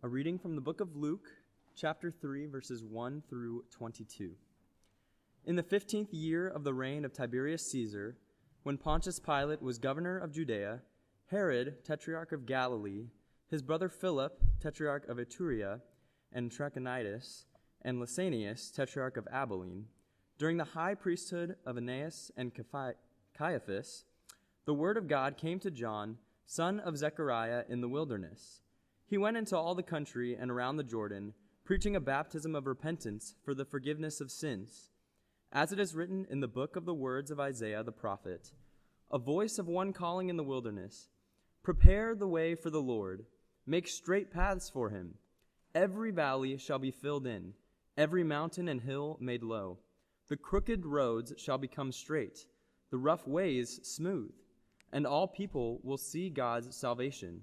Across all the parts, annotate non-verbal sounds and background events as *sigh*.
A reading from the book of Luke, chapter 3, verses 1 through 22. In the fifteenth year of the reign of Tiberius Caesar, when Pontius Pilate was governor of Judea, Herod, tetrarch of Galilee, his brother Philip, tetrarch of Iturea and Trachonitis, and Lysanias, tetrarch of Abilene, during the high priesthood of Annas and Caiaphas, the word of God came to John, son of Zechariah, in the wilderness. He went into all the country and around the Jordan, preaching a baptism of repentance for the forgiveness of sins. As it is written in the book of the words of Isaiah the prophet, a voice of one calling in the wilderness, Prepare the way for the Lord, make straight paths for him. Every valley shall be filled in, every mountain and hill made low. The crooked roads shall become straight, the rough ways smooth, and all people will see God's salvation.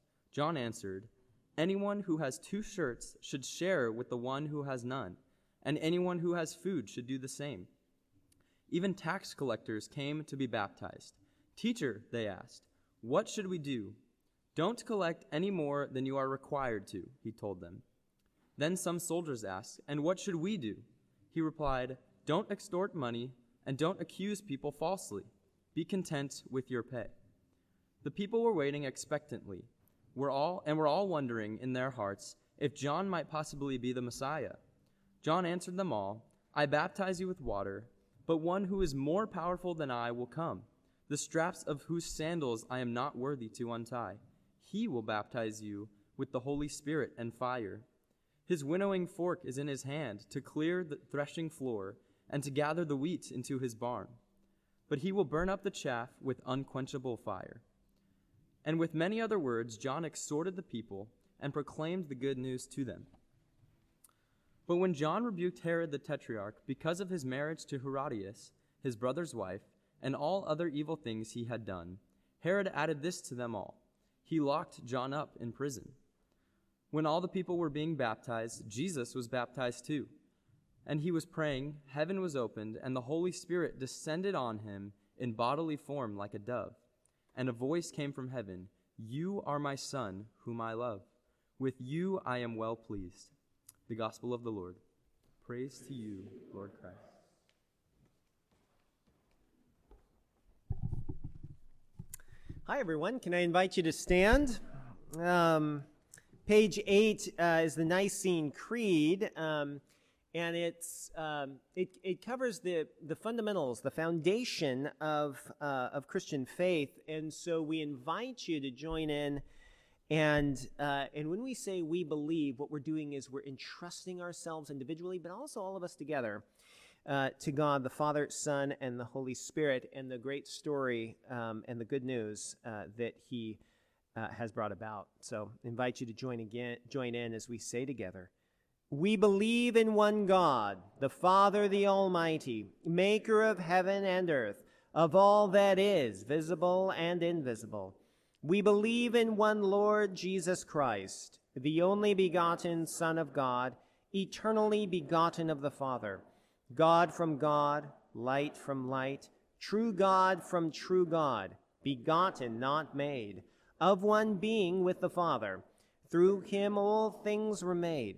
John answered, Anyone who has two shirts should share with the one who has none, and anyone who has food should do the same. Even tax collectors came to be baptized. Teacher, they asked, what should we do? Don't collect any more than you are required to, he told them. Then some soldiers asked, And what should we do? He replied, Don't extort money, and don't accuse people falsely. Be content with your pay. The people were waiting expectantly we're all, and were all wondering in their hearts if John might possibly be the Messiah. John answered them all, I baptize you with water, but one who is more powerful than I will come, the straps of whose sandals I am not worthy to untie. He will baptize you with the Holy Spirit and fire. His winnowing fork is in his hand to clear the threshing floor and to gather the wheat into his barn. But he will burn up the chaff with unquenchable fire. And with many other words, John exhorted the people and proclaimed the good news to them. But when John rebuked Herod the Tetrarch because of his marriage to Herodias, his brother's wife, and all other evil things he had done, Herod added this to them all. He locked John up in prison. When all the people were being baptized, Jesus was baptized too. And he was praying, heaven was opened, and the Holy Spirit descended on him in bodily form like a dove and a voice came from heaven You are my Son, whom I love. With you I am well pleased. The Gospel of the Lord. Praise to you, Lord Christ. Hi, everyone. Can I invite you to stand? Um, page 8 uh, is the Nicene Creed. Um, and it's um, it, it covers the the fundamentals, the foundation of uh, of Christian faith, and so we invite you to join in. And uh, and when we say we believe, what we're doing is we're entrusting ourselves individually, but also all of us together, uh, to God the Father, Son, and the Holy Spirit, and the great story um, and the good news uh, that He uh, has brought about. So, invite you to join again, join in as we say together. We believe in one God, the Father, the Almighty, maker of heaven and earth, of all that is, visible and invisible. We believe in one Lord Jesus Christ, the only begotten Son of God, eternally begotten of the Father, God from God, light from light, true God from true God, begotten, not made, of one being with the Father. Through him all things were made.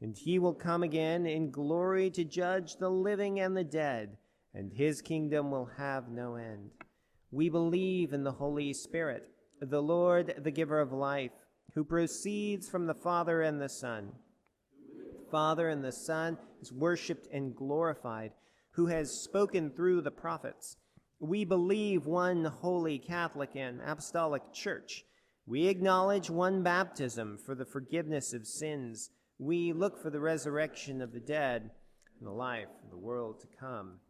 and he will come again in glory to judge the living and the dead, and his kingdom will have no end. We believe in the Holy Spirit, the Lord, the giver of life, who proceeds from the Father and the Son. The Father and the Son, is worshiped and glorified, who has spoken through the prophets. We believe one holy Catholic and Apostolic Church. We acknowledge one baptism for the forgiveness of sins. We look for the resurrection of the dead and the life of the world to come.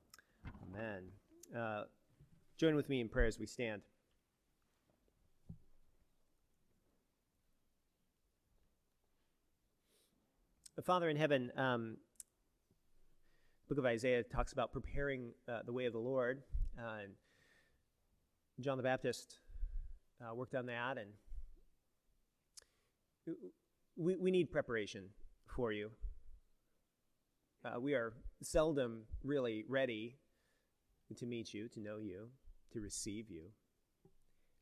Amen. Uh, join with me in prayer as we stand. Father in heaven, um, book of Isaiah talks about preparing uh, the way of the Lord. Uh, and John the Baptist uh, worked on that, and we, we need preparation for you. Uh, we are seldom really ready to meet you, to know you, to receive you.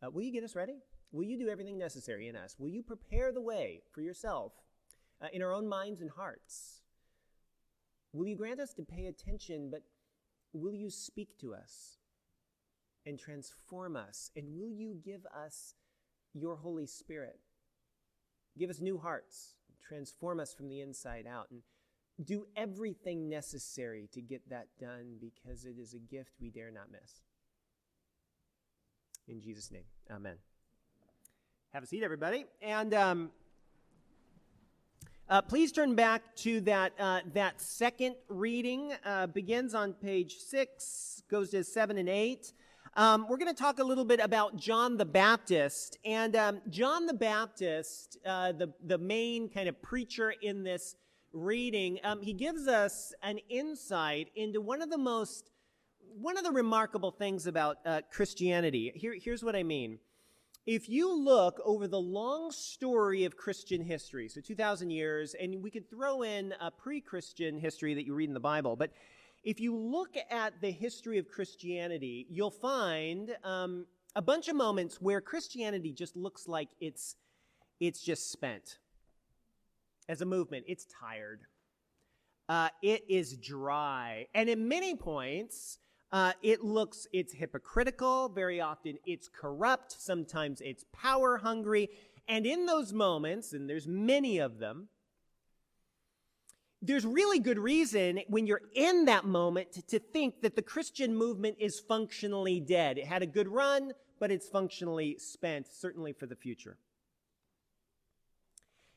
Uh, will you get us ready? Will you do everything necessary in us? Will you prepare the way for yourself uh, in our own minds and hearts? Will you grant us to pay attention, but will you speak to us and transform us? And will you give us your Holy Spirit? Give us new hearts, transform us from the inside out, and do everything necessary to get that done because it is a gift we dare not miss. In Jesus' name, amen. Have a seat, everybody. And um, uh, please turn back to that, uh, that second reading. Uh, begins on page six, goes to seven and eight. Um, we're going to talk a little bit about John the Baptist. And um, John the Baptist, uh, the, the main kind of preacher in this reading, um, he gives us an insight into one of the most, one of the remarkable things about uh, Christianity. Here, here's what I mean. If you look over the long story of Christian history, so 2,000 years, and we could throw in a pre Christian history that you read in the Bible, but if you look at the history of Christianity, you'll find um, a bunch of moments where Christianity just looks like it's, it's just spent. As a movement, it's tired. Uh, it is dry. And at many points, uh, it looks, it's hypocritical. Very often, it's corrupt. Sometimes it's power hungry. And in those moments, and there's many of them, there's really good reason when you're in that moment to, think that the Christian movement is functionally dead. It had a good run, but it's functionally spent, certainly for the future.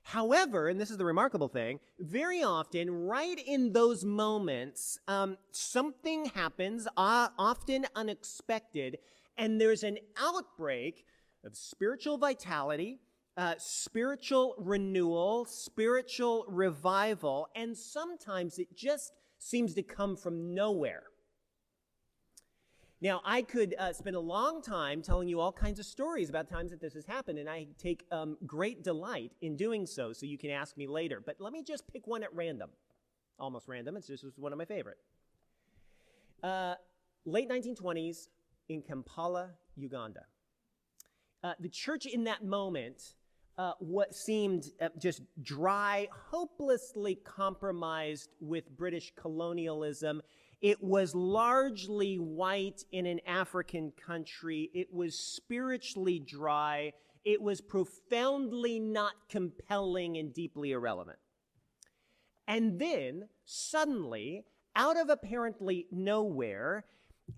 However, and this is the remarkable thing, very often, right in those moments, um, something happens, uh, often unexpected, and there's an outbreak of spiritual vitality uh, spiritual renewal, spiritual revival, and sometimes it just seems to come from nowhere. Now, I could uh, spend a long time telling you all kinds of stories about times that this has happened, and I take um, great delight in doing so, so you can ask me later. But let me just pick one at random. Almost random, it's just one of my favorite. Uh, late 1920s in Kampala, Uganda. Uh, the church in that moment uh, what seemed uh, just dry, hopelessly compromised with British colonialism. It was largely white in an African country. It was spiritually dry. It was profoundly not compelling and deeply irrelevant. And then, suddenly, out of apparently nowhere,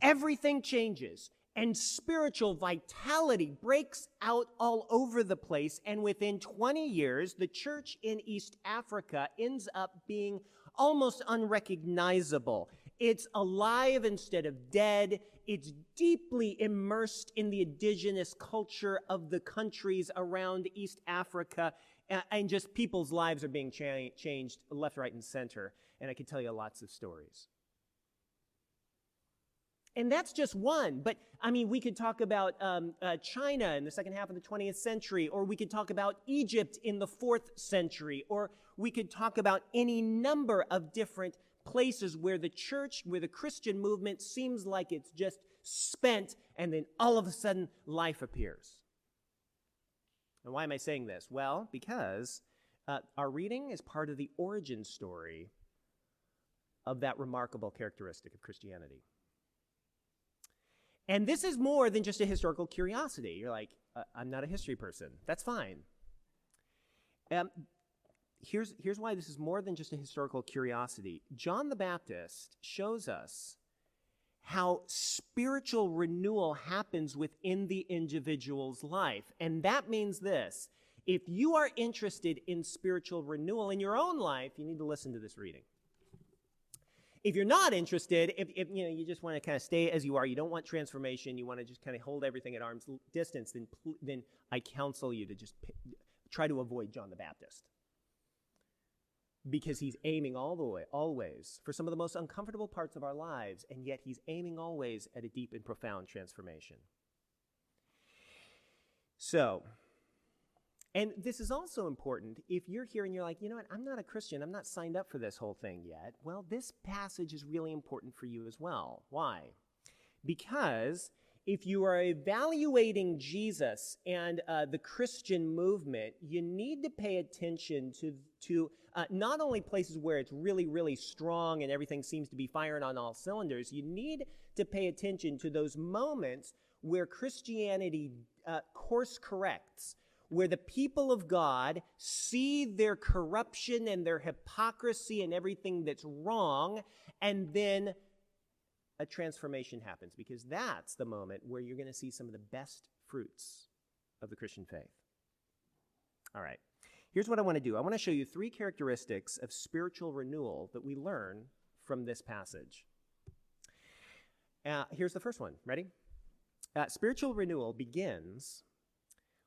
everything changes and spiritual vitality breaks out all over the place. And within 20 years, the church in East Africa ends up being almost unrecognizable. It's alive instead of dead. It's deeply immersed in the indigenous culture of the countries around East Africa. And just people's lives are being cha- changed left, right, and center. And I could tell you lots of stories. And that's just one. But I mean, we could talk about um, uh, China in the second half of the 20th century, or we could talk about Egypt in the fourth century, or we could talk about any number of different places where the church, where the Christian movement seems like it's just spent, and then all of a sudden life appears. And why am I saying this? Well, because uh, our reading is part of the origin story of that remarkable characteristic of Christianity. And this is more than just a historical curiosity. You're like, uh, I'm not a history person. That's fine. Um, here's, here's why this is more than just a historical curiosity. John the Baptist shows us how spiritual renewal happens within the individual's life. And that means this if you are interested in spiritual renewal in your own life, you need to listen to this reading. If you're not interested, if, if you know you just want to kind of stay as you are, you don't want transformation, you want to just kind of hold everything at arm's distance, then then I counsel you to just try to avoid John the Baptist because he's aiming all the way, always, for some of the most uncomfortable parts of our lives, and yet he's aiming always at a deep and profound transformation. So, and this is also important if you're here and you're like, you know what, I'm not a Christian, I'm not signed up for this whole thing yet. Well, this passage is really important for you as well. Why? Because if you are evaluating Jesus and uh, the Christian movement, you need to pay attention to, to uh, not only places where it's really, really strong and everything seems to be firing on all cylinders, you need to pay attention to those moments where Christianity uh, course corrects, where the people of God see their corruption and their hypocrisy and everything that's wrong, and then a transformation happens because that's the moment where you're going to see some of the best fruits of the Christian faith. All right. Here's what I want to do I want to show you three characteristics of spiritual renewal that we learn from this passage. Uh, here's the first one. Ready? Uh, spiritual renewal begins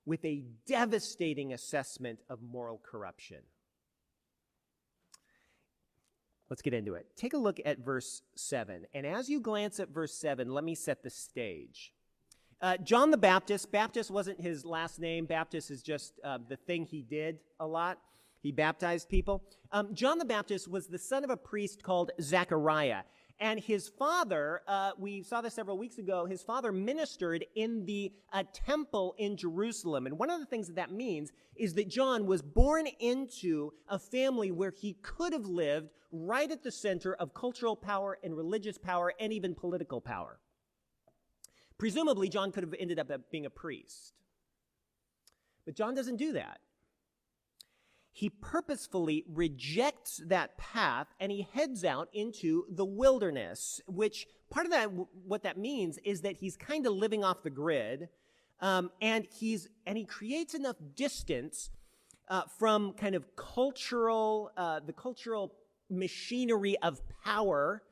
with a devastating assessment of moral corruption. Let's get into it. Take a look at verse 7. And as you glance at verse 7, let me set the stage. Uh, John the Baptist, Baptist wasn't his last name. Baptist is just uh, the thing he did a lot. He baptized people. Um, John the Baptist was the son of a priest called Zechariah. And his father, uh, we saw this several weeks ago, his father ministered in the uh, temple in Jerusalem. And one of the things that that means is that John was born into a family where he could have lived right at the center of cultural power and religious power and even political power. Presumably, John could have ended up being a priest. But John doesn't do that he purposefully rejects that path and he heads out into the wilderness, which part of that, what that means is that he's kind of living off the grid. Um, and he's, and he creates enough distance uh, from kind of cultural, uh, the cultural machinery of power.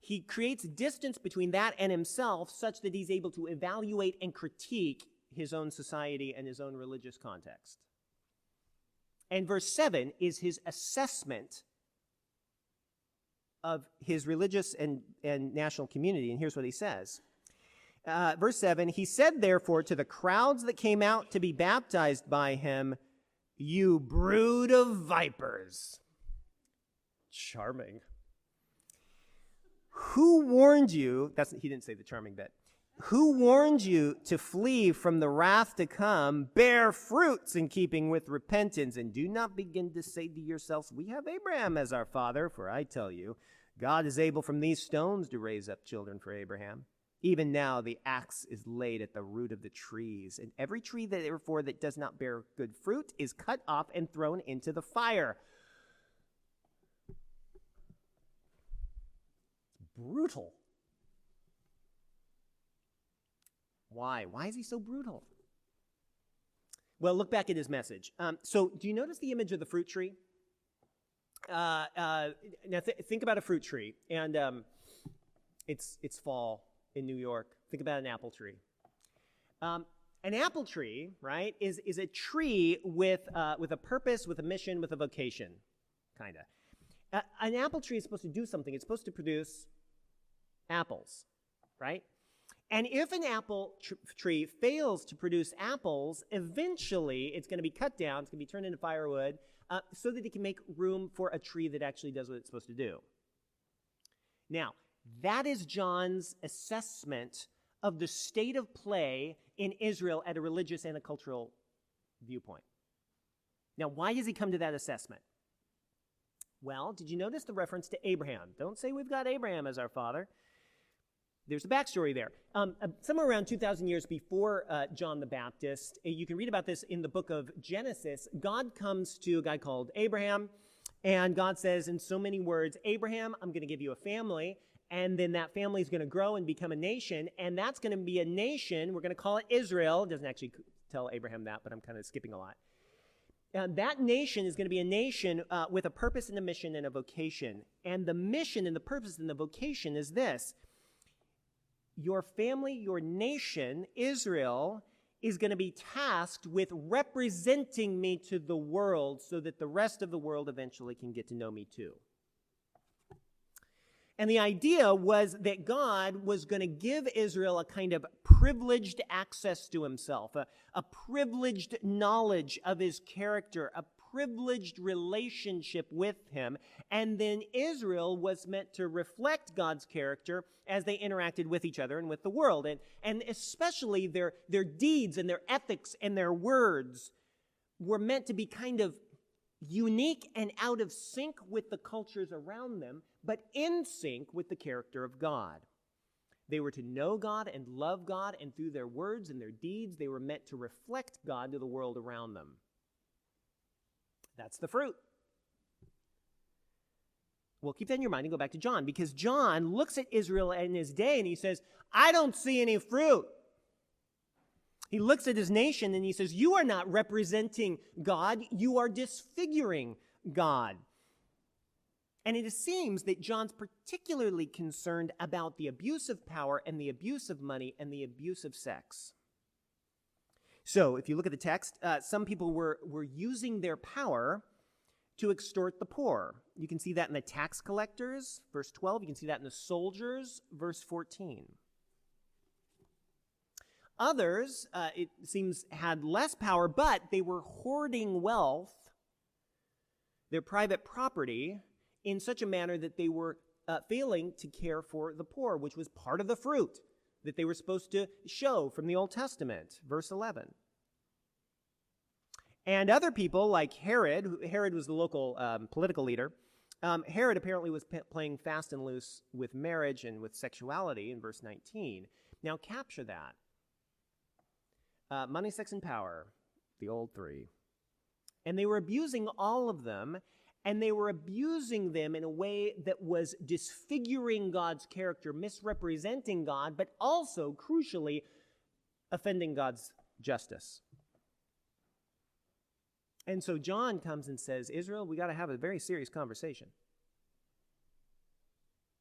He creates distance between that and himself such that he's able to evaluate and critique his own society and his own religious context. And verse 7 is his assessment of his religious and, and national community. And here's what he says. Uh, verse 7 He said, therefore, to the crowds that came out to be baptized by him, You brood of vipers. Charming. Who warned you? That's, he didn't say the charming bit. Who warned you to flee from the wrath to come? Bear fruits in keeping with repentance, and do not begin to say to yourselves, We have Abraham as our father, for I tell you, God is able from these stones to raise up children for Abraham. Even now the axe is laid at the root of the trees, and every tree that therefore that does not bear good fruit is cut off and thrown into the fire. Brutal. Why? Why is he so brutal? Well, look back at his message. Um, so, do you notice the image of the fruit tree? Uh, uh, now, th- think about a fruit tree, and um, it's it's fall in New York. Think about an apple tree. Um, an apple tree, right, is is a tree with uh, with a purpose, with a mission, with a vocation, kind of. An apple tree is supposed to do something. It's supposed to produce apples, right? And if an apple tr- tree fails to produce apples, eventually it's going to be cut down, it's going to be turned into firewood, uh, so that it can make room for a tree that actually does what it's supposed to do. Now, that is John's assessment of the state of play in Israel at a religious and a cultural viewpoint. Now, why does he come to that assessment? Well, did you notice the reference to Abraham? Don't say we've got Abraham as our father. There's a backstory there. Um, uh, somewhere around 2,000 years before uh, John the Baptist, uh, you can read about this in the book of Genesis. God comes to a guy called Abraham, and God says, in so many words, Abraham, I'm going to give you a family, and then that family is going to grow and become a nation, and that's going to be a nation. We're going to call it Israel. It doesn't actually tell Abraham that, but I'm kind of skipping a lot. Uh, that nation is going to be a nation uh, with a purpose and a mission and a vocation. And the mission and the purpose and the vocation is this your family, your nation, Israel, is going to be tasked with representing me to the world so that the rest of the world eventually can get to know me too. And the idea was that God was going to give Israel a kind of privileged access to himself, a, a privileged knowledge of his character, a privileged relationship with him. And then Israel was meant to reflect God's character as they interacted with each other and with the world. And, and especially their, their deeds and their ethics and their words were meant to be kind of unique and out of sync with the cultures around them, but in sync with the character of God. They were to know God and love God, and through their words and their deeds, they were meant to reflect God to the world around them. That's the fruit. Well, keep that in your mind and go back to John because John looks at Israel in his day and he says, I don't see any fruit. He looks at his nation and he says, You are not representing God, you are disfiguring God. And it seems that John's particularly concerned about the abuse of power and the abuse of money and the abuse of sex. So, if you look at the text, uh, some people were, were using their power to extort the poor. You can see that in the tax collectors, verse 12. You can see that in the soldiers, verse 14. Others, uh, it seems, had less power, but they were hoarding wealth, their private property, in such a manner that they were uh, failing to care for the poor, which was part of the fruit that they were supposed to show from the Old Testament, verse 11. And other people, like Herod, Herod was the local um, political leader. Um, Herod apparently was p- playing fast and loose with marriage and with sexuality in verse 19. Now, capture that. Uh, money, sex, and power, the old three. And they were abusing all of them, and they were abusing them in a way that was disfiguring God's character, misrepresenting God, but also, crucially, offending God's justice. And so John comes and says, Israel, we got to have a very serious conversation.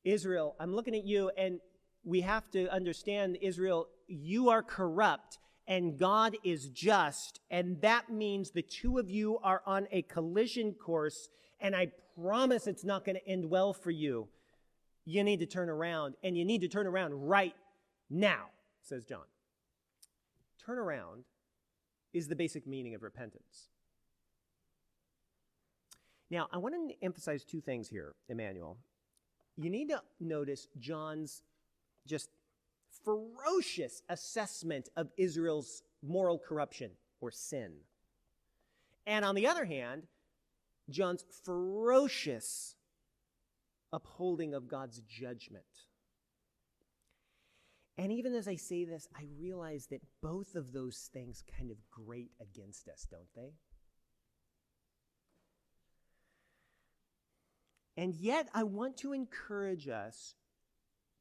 Israel, I'm looking at you, and we have to understand, Israel, you are corrupt and God is just. And that means the two of you are on a collision course and I promise it's not going to end well for you. You need to turn around, and you need to turn around right now, says John. Turn around is the basic meaning of repentance. Now, I want to emphasize two things here, Emmanuel. You need to notice John's just ferocious assessment of Israel's moral corruption or sin. And on the other hand, John's ferocious upholding of God's judgment. And even as I say this, I realize that both of those things kind of grate against us, don't they? And yet, I want to encourage us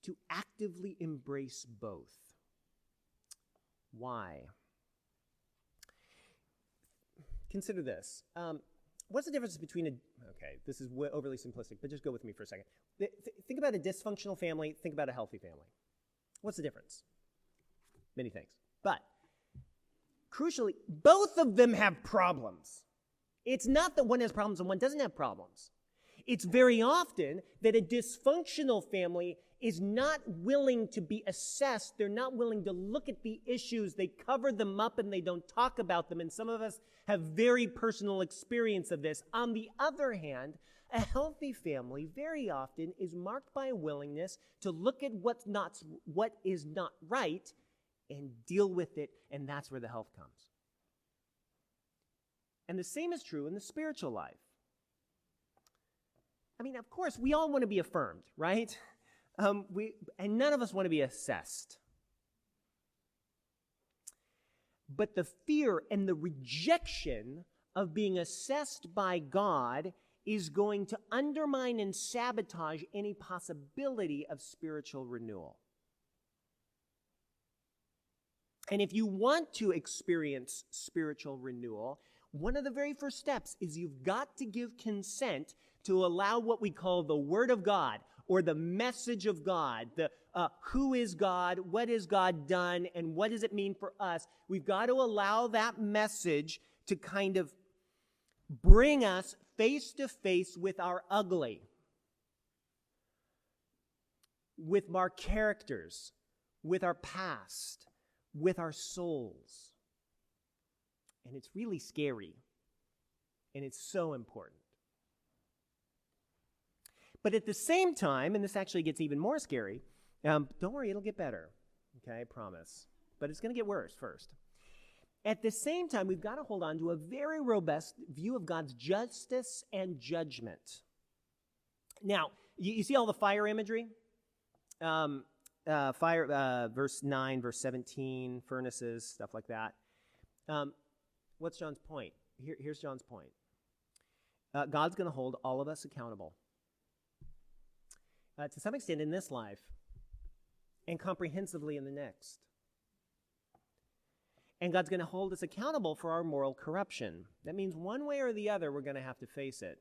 to actively embrace both. Why? Consider this. Um, what's the difference between a okay this is overly simplistic but just go with me for a second. Th- think about a dysfunctional family think about a healthy family. What's the difference? Many things. But crucially both of them have problems. It's not that one has problems and one doesn't have problems. It's very often that a dysfunctional family is not willing to be assessed. They're not willing to look at the issues. They cover them up and they don't talk about them. And some of us have very personal experience of this. On the other hand, a healthy family very often is marked by a willingness to look at what's not, what is not right and deal with it, and that's where the health comes. And the same is true in the spiritual life. I mean, of course, we all want to be affirmed, right? *laughs* Um, we, and none of us want to be assessed. But the fear and the rejection of being assessed by God is going to undermine and sabotage any possibility of spiritual renewal. And if you want to experience spiritual renewal, one of the very first steps is you've got to give consent to allow what we call the Word of God or the message of God, the uh, who is God, what has God done, and what does it mean for us. We've got to allow that message to kind of bring us face to face with our ugly, with our characters, with our past, with our souls. And it's really scary. And it's so important. But at the same time, and this actually gets even more scary, um, don't worry, it'll get better. Okay, I promise. But it's going to get worse first. At the same time, we've got to hold on to a very robust view of God's justice and judgment. Now, you, you see all the fire imagery? Um, uh, fire, uh, verse 9, verse 17, furnaces, stuff like that. Um, what's John's point? Here, here's John's point uh, God's going to hold all of us accountable. Uh, to some extent in this life, and comprehensively in the next. And God's going to hold us accountable for our moral corruption. That means one way or the other, we're going to have to face it.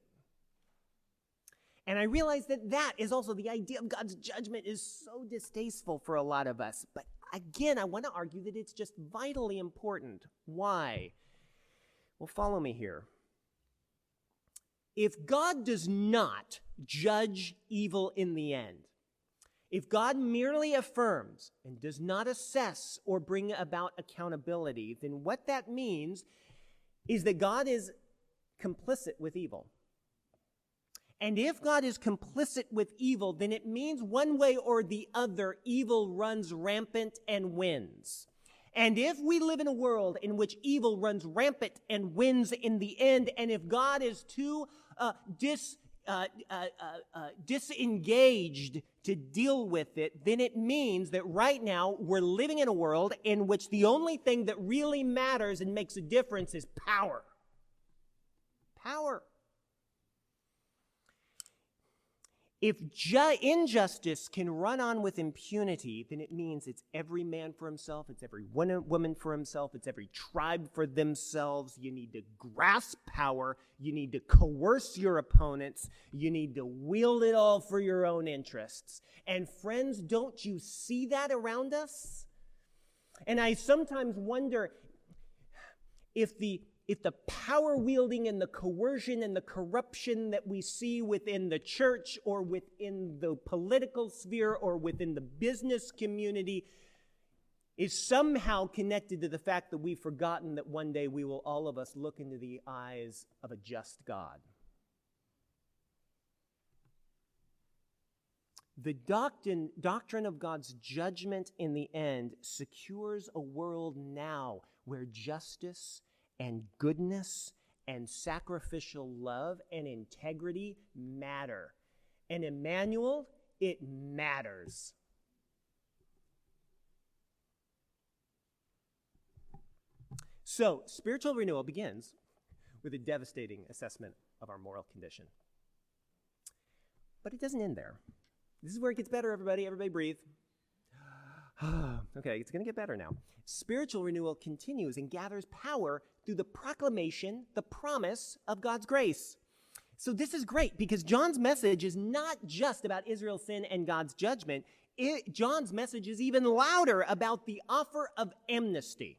And I realize that that is also the idea of God's judgment is so distasteful for a lot of us. But again, I want to argue that it's just vitally important. Why? Well, follow me here. If God does not judge evil in the end, if God merely affirms and does not assess or bring about accountability, then what that means is that God is complicit with evil. And if God is complicit with evil, then it means one way or the other, evil runs rampant and wins. And if we live in a world in which evil runs rampant and wins in the end, and if God is too uh, dis, uh, uh, uh, uh, disengaged to deal with it, then it means that right now we're living in a world in which the only thing that really matters and makes a difference is power. Power. If ju- injustice can run on with impunity, then it means it's every man for himself, it's every woman for himself, it's every tribe for themselves. You need to grasp power, you need to coerce your opponents, you need to wield it all for your own interests. And friends, don't you see that around us? And I sometimes wonder if the if the power wielding and the coercion and the corruption that we see within the church or within the political sphere or within the business community is somehow connected to the fact that we've forgotten that one day we will all of us look into the eyes of a just God. The doctrine, doctrine of God's judgment in the end secures a world now where justice and goodness and sacrificial love and integrity matter. And Emmanuel, it matters. So, spiritual renewal begins with a devastating assessment of our moral condition. But it doesn't end there. This is where it gets better, everybody. Everybody breathe. *sighs* okay, it's going to get better now. Spiritual renewal continues and gathers power through the proclamation, the promise of God's grace. So this is great because John's message is not just about Israel's sin and God's judgment. It, John's message is even louder about the offer of amnesty.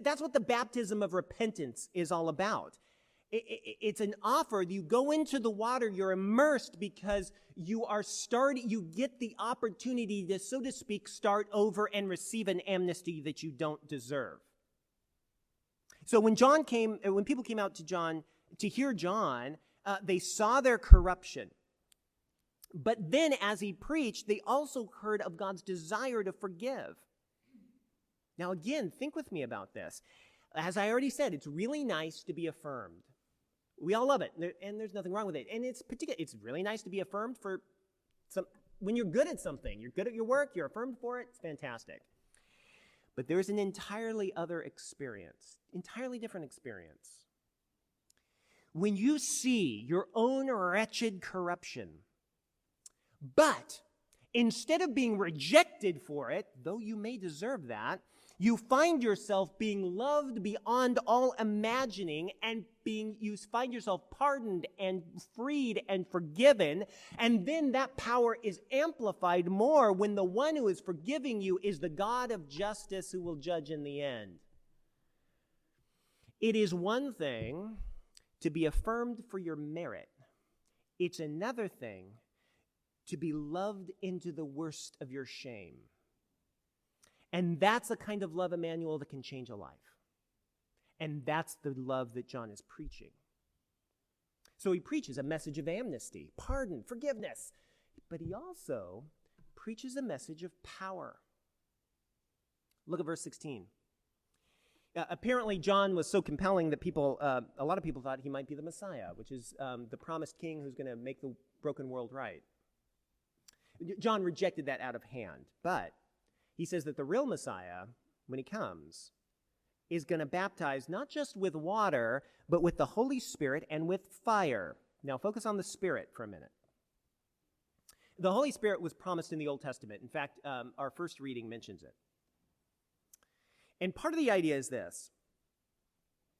That's what the baptism of repentance is all about. It's an offer. You go into the water, you're immersed because you are starting, you get the opportunity to, so to speak, start over and receive an amnesty that you don't deserve. So when John came, uh, when people came out to John to hear John, uh, they saw their corruption. But then as he preached, they also heard of God's desire to forgive. Now, again, think with me about this. As I already said, it's really nice to be affirmed. We all love it, and there's nothing wrong with it. And it's particular. It's really nice to be affirmed for some when you're good at something. You're good at your work, you're affirmed for it, it's fantastic. But there's an entirely other experience, entirely different experience. When you see your own wretched corruption, but instead of being rejected for it, though you may deserve that, you find yourself being loved beyond all imagining and being you find yourself pardoned and freed and forgiven and then that power is amplified more when the one who is forgiving you is the God of justice who will judge in the end. It is one thing to be affirmed for your merit. It's another thing to be loved into the worst of your shame and that's the kind of love, Emmanuel, that can change a life. And that's the love that John is preaching. So he preaches a message of amnesty, pardon, forgiveness. But he also preaches a message of power. Look at verse 16. Uh, apparently, John was so compelling that people, uh, a lot of people thought he might be the Messiah, which is um, the promised king who's going to make the broken world right. John rejected that out of hand. But he says that the real Messiah, when he comes, is going to baptize not just with water, but with the Holy Spirit and with fire. Now, focus on the Spirit for a minute. The Holy Spirit was promised in the Old Testament. In fact, um, our first reading mentions it. And part of the idea is this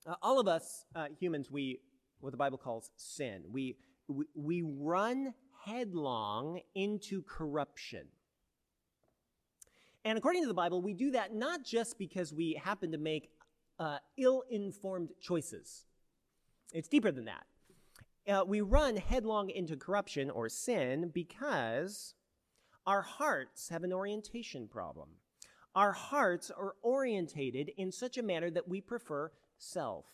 uh, all of us uh, humans, we, what the Bible calls sin, we, we, we run headlong into corruption. And according to the Bible, we do that not just because we happen to make uh, ill informed choices, it's deeper than that. Uh, we run headlong into corruption or sin because our hearts have an orientation problem. Our hearts are orientated in such a manner that we prefer self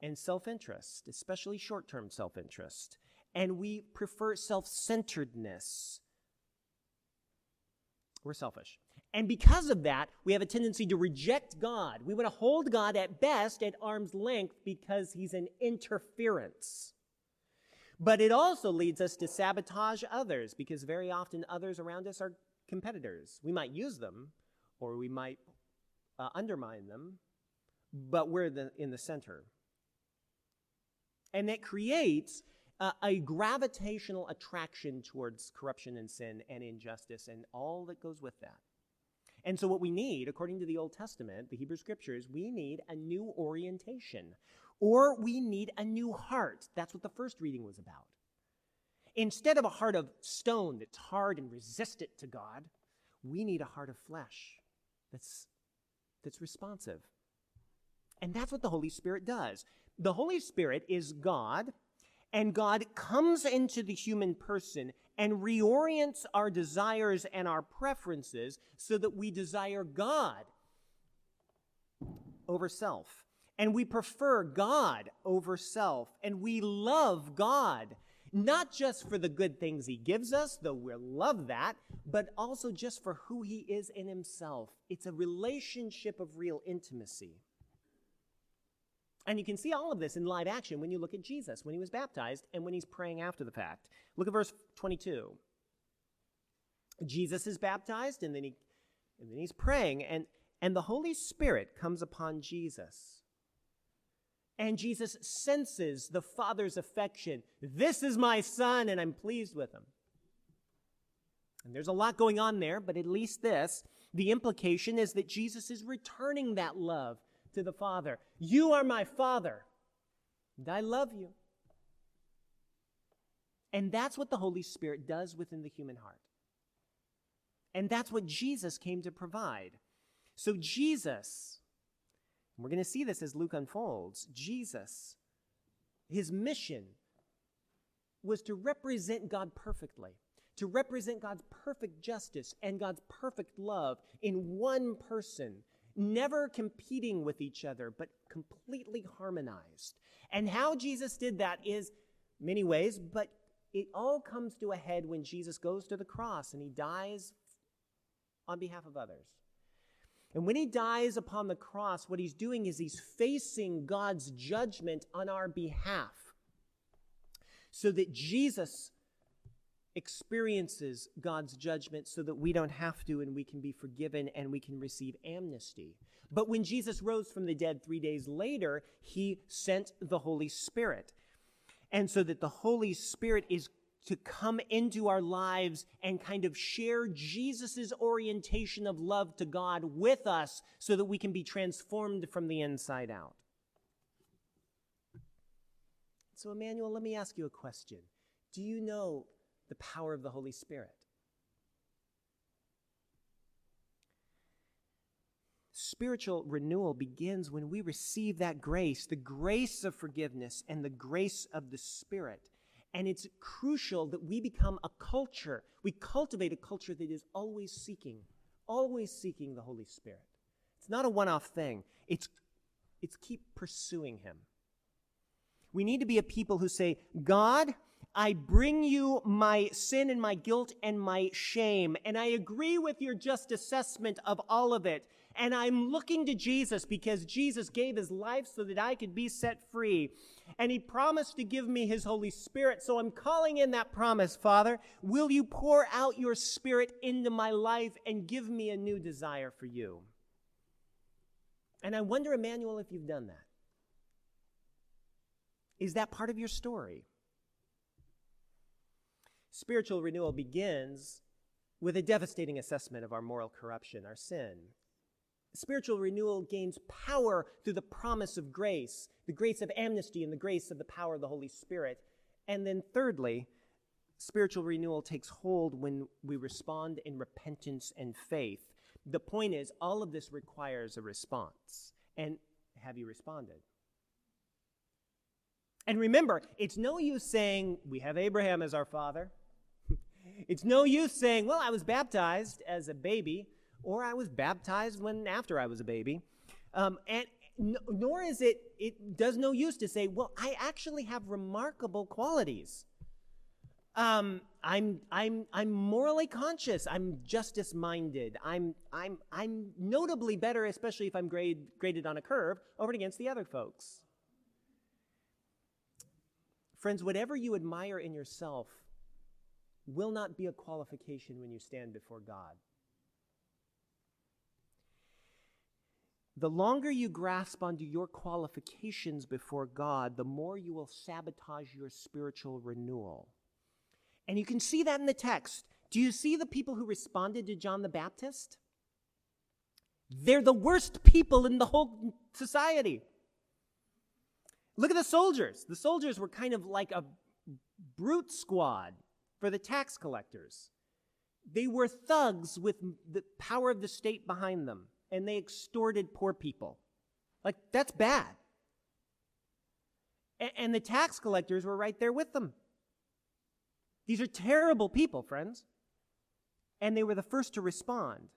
and self interest, especially short term self interest. And we prefer self centeredness we're selfish. And because of that, we have a tendency to reject God. We want to hold God at best at arm's length because he's an interference. But it also leads us to sabotage others because very often others around us are competitors. We might use them or we might uh, undermine them, but we're the, in the center. And that creates uh, a gravitational attraction towards corruption and sin and injustice and all that goes with that. And so, what we need, according to the Old Testament, the Hebrew Scriptures, we need a new orientation or we need a new heart. That's what the first reading was about. Instead of a heart of stone that's hard and resistant to God, we need a heart of flesh that's, that's responsive. And that's what the Holy Spirit does. The Holy Spirit is God and God comes into the human person and reorients our desires and our preferences so that we desire God over self. And we prefer God over self. And we love God, not just for the good things He gives us, though we love that, but also just for who He is in Himself. It's a relationship of real intimacy. And you can see all of this in live action when you look at Jesus, when he was baptized, and when he's praying after the fact. Look at verse 22. Jesus is baptized, and then, he, and then he's praying, and, and the Holy Spirit comes upon Jesus. And Jesus senses the Father's affection. This is my Son, and I'm pleased with him. And there's a lot going on there, but at least this the implication is that Jesus is returning that love to the Father. You are my Father, and I love you. And that's what the Holy Spirit does within the human heart. And that's what Jesus came to provide. So, Jesus, we're going to see this as Luke unfolds, Jesus, his mission was to represent God perfectly, to represent God's perfect justice and God's perfect love in one person never competing with each other, but completely harmonized. And how Jesus did that is many ways, but it all comes to a head when Jesus goes to the cross and he dies on behalf of others. And when he dies upon the cross, what he's doing is he's facing God's judgment on our behalf so that Jesus experiences God's judgment so that we don't have to and we can be forgiven and we can receive amnesty. But when Jesus rose from the dead three days later, he sent the Holy Spirit. And so that the Holy Spirit is to come into our lives and kind of share Jesus' orientation of love to God with us so that we can be transformed from the inside out. So, Emmanuel, let me ask you a question. Do you know the power of the Holy Spirit? Spiritual renewal begins when we receive that grace, the grace of forgiveness and the grace of the Spirit. And it's crucial that we become a culture. We cultivate a culture that is always seeking, always seeking the Holy Spirit. It's not a one off thing, it's, it's keep pursuing Him. We need to be a people who say, God, I bring you my sin and my guilt and my shame, and I agree with your just assessment of all of it. And I'm looking to Jesus because Jesus gave his life so that I could be set free. And he promised to give me his Holy Spirit. So I'm calling in that promise, Father. Will you pour out your Spirit into my life and give me a new desire for you? And I wonder, Emmanuel, if you've done that. Is that part of your story? Spiritual renewal begins with a devastating assessment of our moral corruption, our sin. Spiritual renewal gains power through the promise of grace, the grace of amnesty, and the grace of the power of the Holy Spirit. And then, thirdly, spiritual renewal takes hold when we respond in repentance and faith. The point is, all of this requires a response. And have you responded? And remember, it's no use saying, We have Abraham as our father. It's no use saying, Well, I was baptized as a baby or I was baptized when after I was a baby. Um, and nor is it, it does no use to say, well, I actually have remarkable qualities. Um, I'm, I'm, I'm morally conscious. I'm justice minded. I'm, I'm, I'm notably better, especially if I'm grade, graded on a curve, over against the other folks. Friends, whatever you admire in yourself will not be a qualification when you stand before God. The longer you grasp onto your qualifications before God, the more you will sabotage your spiritual renewal. And you can see that in the text. Do you see the people who responded to John the Baptist? They're the worst people in the whole society. Look at the soldiers. The soldiers were kind of like a brute squad for the tax collectors. They were thugs with the power of the state behind them and they extorted poor people. Like, that's bad. And the tax collectors were right there with them. These are terrible people, friends. And they were the first to respond.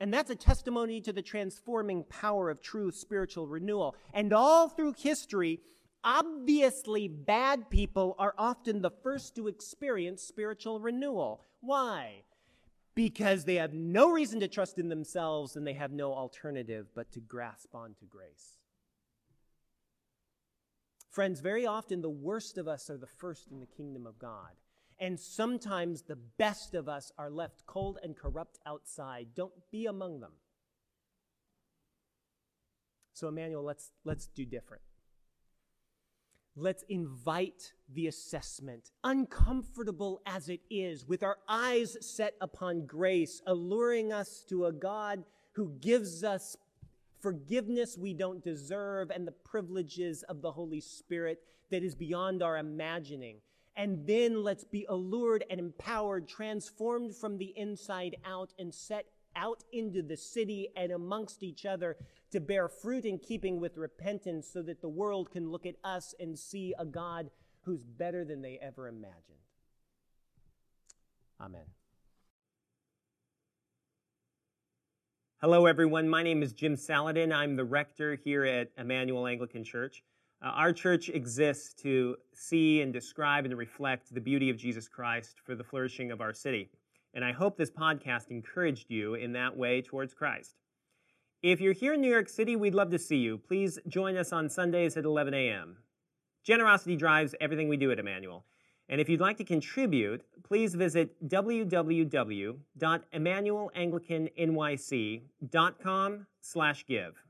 And that's a testimony to the transforming power of true spiritual renewal. And all through history, obviously bad people are often the first to experience spiritual renewal. Why? because they have no reason to trust in themselves and they have no alternative but to grasp onto grace. Friends, very often the worst of us are the first in the kingdom of God. And sometimes the best of us are left cold and corrupt outside. Don't be among them. So, Emmanuel, let's, let's do different. Let's invite the assessment, uncomfortable as it is, with our eyes set upon grace, alluring us to a God who gives us forgiveness we don't deserve and the privileges of the Holy Spirit that is beyond our imagining. And then let's be allured and empowered, transformed from the inside out, and set out into the city and amongst each other to bear fruit in keeping with repentance so that the world can look at us and see a God who's better than they ever imagined. Amen. Hello, everyone. My name is Jim Saladin. I'm the rector here at Emmanuel Anglican Church. Uh, our church exists to see and describe and reflect the beauty of Jesus Christ for the flourishing of our city. And I hope this podcast encouraged you in that way towards Christ. If you're here in New York City, we'd love to see you. Please join us on Sundays at 11 a.m. Generosity drives everything we do at Emmanuel. And if you'd like to contribute, please visit www.emmanuelanglicannyc.com slash give.